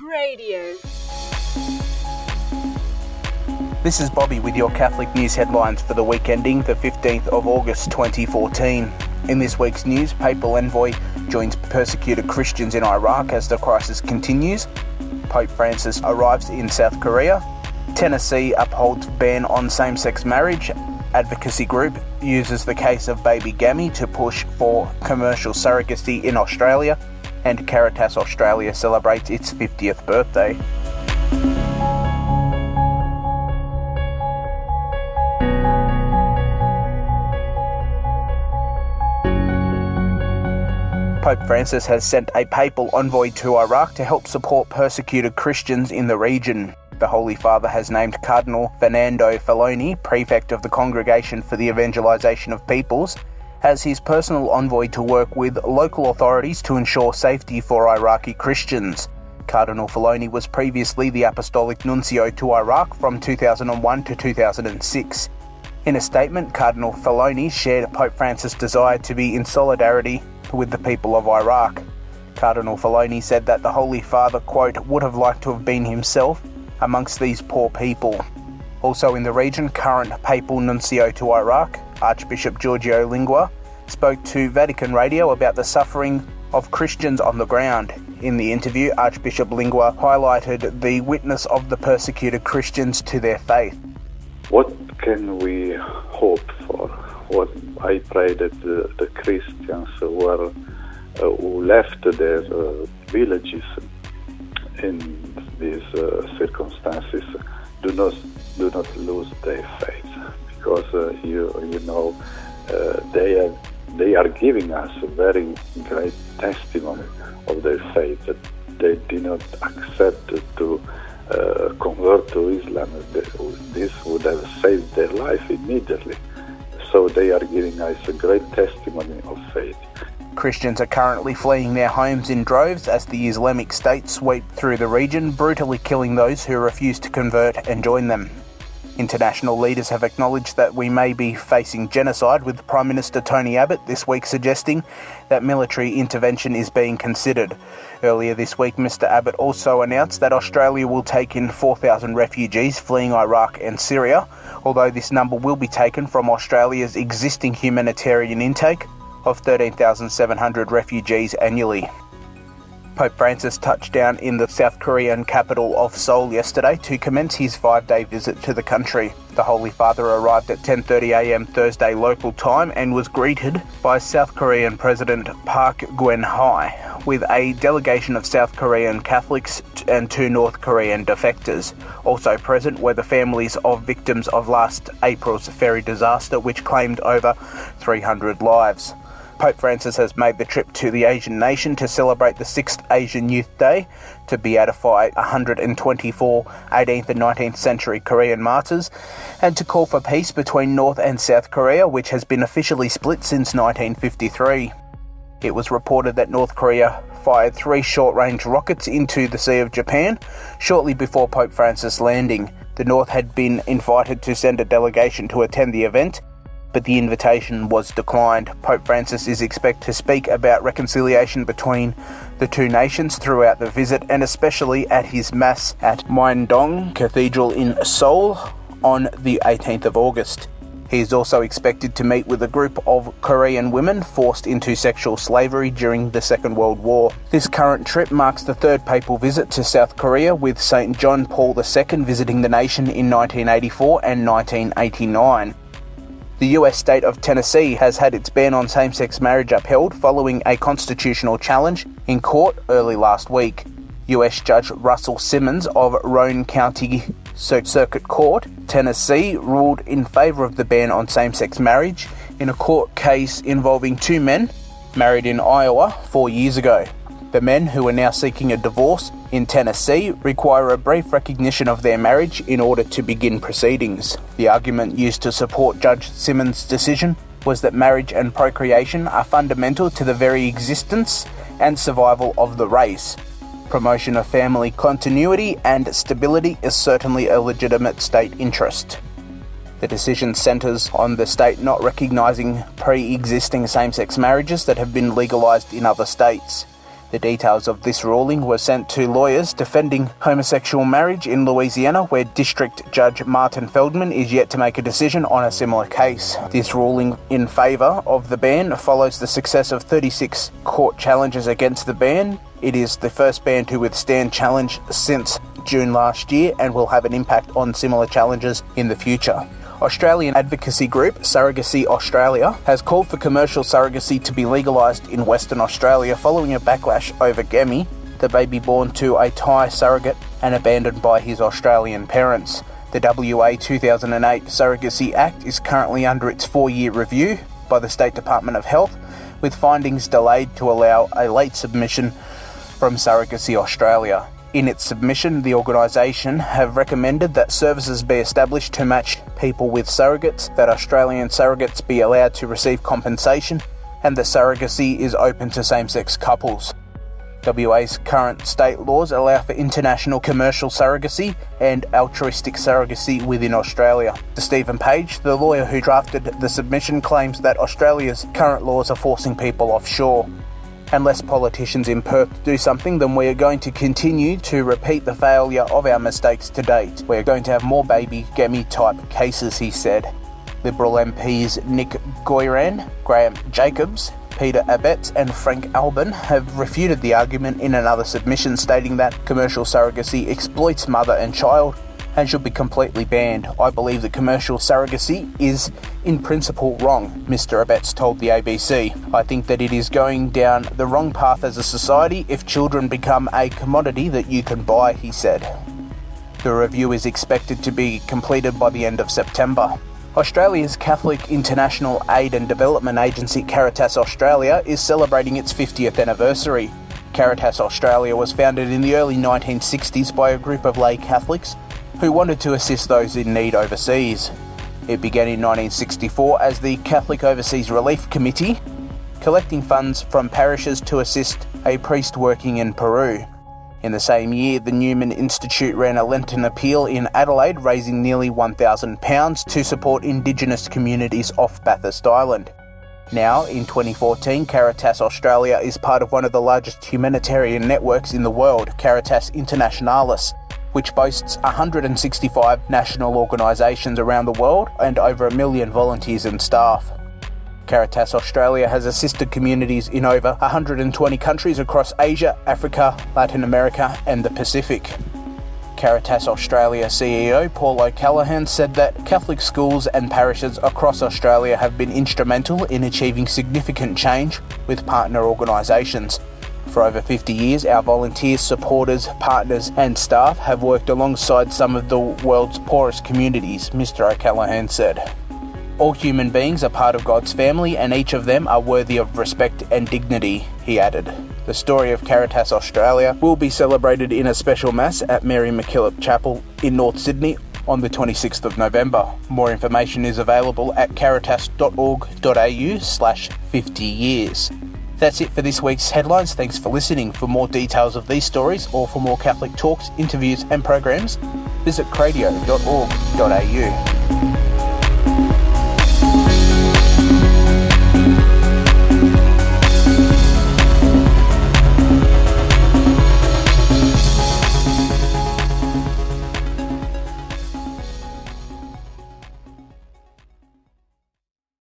Radio. This is Bobby with your Catholic News headlines for the week ending the 15th of August 2014. In this week's news, Papal Envoy joins persecuted Christians in Iraq as the crisis continues. Pope Francis arrives in South Korea. Tennessee upholds ban on same sex marriage. Advocacy group uses the case of baby Gammy to push for commercial surrogacy in Australia. And Caritas Australia celebrates its 50th birthday. Pope Francis has sent a papal envoy to Iraq to help support persecuted Christians in the region. The Holy Father has named Cardinal Fernando Filoni, prefect of the Congregation for the Evangelization of Peoples, as his personal envoy to work with local authorities to ensure safety for Iraqi Christians. Cardinal Filoni was previously the Apostolic Nuncio to Iraq from 2001 to 2006. In a statement, Cardinal Filoni shared Pope Francis' desire to be in solidarity with the people of Iraq. Cardinal Filoni said that the Holy Father, quote, would have liked to have been himself amongst these poor people. Also in the region, current papal nuncio to Iraq, Archbishop Giorgio Lingua, spoke to Vatican Radio about the suffering of Christians on the ground. In the interview, Archbishop Lingua highlighted the witness of the persecuted Christians to their faith. What can we hope for? What I pray that the, the Christians were, uh, who left their uh, villages in these uh, circumstances do not do not lose their faith know uh, they are they are giving us a very great testimony of their faith that they did not accept to uh, convert to Islam. This would have saved their life immediately. So they are giving us a great testimony of faith. Christians are currently fleeing their homes in droves as the Islamic State sweep through the region, brutally killing those who refuse to convert and join them. International leaders have acknowledged that we may be facing genocide, with Prime Minister Tony Abbott this week suggesting that military intervention is being considered. Earlier this week, Mr. Abbott also announced that Australia will take in 4,000 refugees fleeing Iraq and Syria, although this number will be taken from Australia's existing humanitarian intake of 13,700 refugees annually. Pope Francis touched down in the South Korean capital of Seoul yesterday to commence his 5-day visit to the country. The Holy Father arrived at 10:30 a.m. Thursday local time and was greeted by South Korean President Park Geun-hye with a delegation of South Korean Catholics and two North Korean defectors. Also present were the families of victims of last April's ferry disaster which claimed over 300 lives. Pope Francis has made the trip to the Asian nation to celebrate the 6th Asian Youth Day, to beatify 124 18th and 19th century Korean martyrs, and to call for peace between North and South Korea, which has been officially split since 1953. It was reported that North Korea fired three short range rockets into the Sea of Japan shortly before Pope Francis' landing. The North had been invited to send a delegation to attend the event, but the invitation was declined. Pope Francis is expected to speak about reconciliation between the two nations throughout the visit and especially at his Mass at Myeongdong Cathedral in Seoul on the 18th of August. He is also expected to meet with a group of Korean women forced into sexual slavery during the Second World War. This current trip marks the third papal visit to South Korea, with St. John Paul II visiting the nation in 1984 and 1989. The US state of Tennessee has had its ban on same sex marriage upheld following a constitutional challenge in court early last week. US Judge Russell Simmons of Roane County Circuit Court, Tennessee, ruled in favor of the ban on same sex marriage in a court case involving two men married in Iowa four years ago. The men, who are now seeking a divorce in Tennessee, require a brief recognition of their marriage in order to begin proceedings. The argument used to support Judge Simmons' decision was that marriage and procreation are fundamental to the very existence and survival of the race. Promotion of family continuity and stability is certainly a legitimate state interest. The decision centres on the state not recognising pre existing same sex marriages that have been legalised in other states. The details of this ruling were sent to lawyers defending homosexual marriage in Louisiana, where District Judge Martin Feldman is yet to make a decision on a similar case. This ruling in favour of the ban follows the success of 36 court challenges against the ban. It is the first ban to withstand challenge since June last year and will have an impact on similar challenges in the future. Australian advocacy group Surrogacy Australia has called for commercial surrogacy to be legalised in Western Australia following a backlash over Gammy, the baby born to a Thai surrogate and abandoned by his Australian parents. The WA 2008 Surrogacy Act is currently under its four year review by the State Department of Health, with findings delayed to allow a late submission from Surrogacy Australia. In its submission, the organisation have recommended that services be established to match people with surrogates, that Australian surrogates be allowed to receive compensation, and that surrogacy is open to same sex couples. WA's current state laws allow for international commercial surrogacy and altruistic surrogacy within Australia. To Stephen Page, the lawyer who drafted the submission, claims that Australia's current laws are forcing people offshore. Unless politicians in Perth do something, then we are going to continue to repeat the failure of our mistakes to date. We are going to have more baby Gammy type cases, he said. Liberal MPs Nick Goiran, Graham Jacobs, Peter Abetz, and Frank Alban have refuted the argument in another submission, stating that commercial surrogacy exploits mother and child and should be completely banned. I believe that commercial surrogacy is, in principle, wrong, Mr. Abetz told the ABC. I think that it is going down the wrong path as a society if children become a commodity that you can buy, he said. The review is expected to be completed by the end of September. Australia's Catholic International Aid and Development Agency Caritas Australia is celebrating its 50th anniversary. Caritas Australia was founded in the early 1960s by a group of lay Catholics who wanted to assist those in need overseas. It began in 1964 as the Catholic Overseas Relief Committee, collecting funds from parishes to assist a priest working in Peru. In the same year, the Newman Institute ran a Lenten appeal in Adelaide, raising nearly £1,000 to support Indigenous communities off Bathurst Island. Now, in 2014, Caritas Australia is part of one of the largest humanitarian networks in the world, Caritas Internationalis, which boasts 165 national organisations around the world and over a million volunteers and staff. Caritas Australia has assisted communities in over 120 countries across Asia, Africa, Latin America, and the Pacific. Caritas Australia CEO Paul O'Callaghan said that Catholic schools and parishes across Australia have been instrumental in achieving significant change with partner organisations. For over 50 years, our volunteers, supporters, partners, and staff have worked alongside some of the world's poorest communities, Mr. O'Callaghan said. All human beings are part of God's family, and each of them are worthy of respect and dignity, he added. The story of Caritas Australia will be celebrated in a special Mass at Mary MacKillop Chapel in North Sydney on the 26th of November. More information is available at caritas.org.au slash 50 years. That's it for this week's headlines. Thanks for listening. For more details of these stories or for more Catholic talks, interviews, and programs, visit cradio.org.au.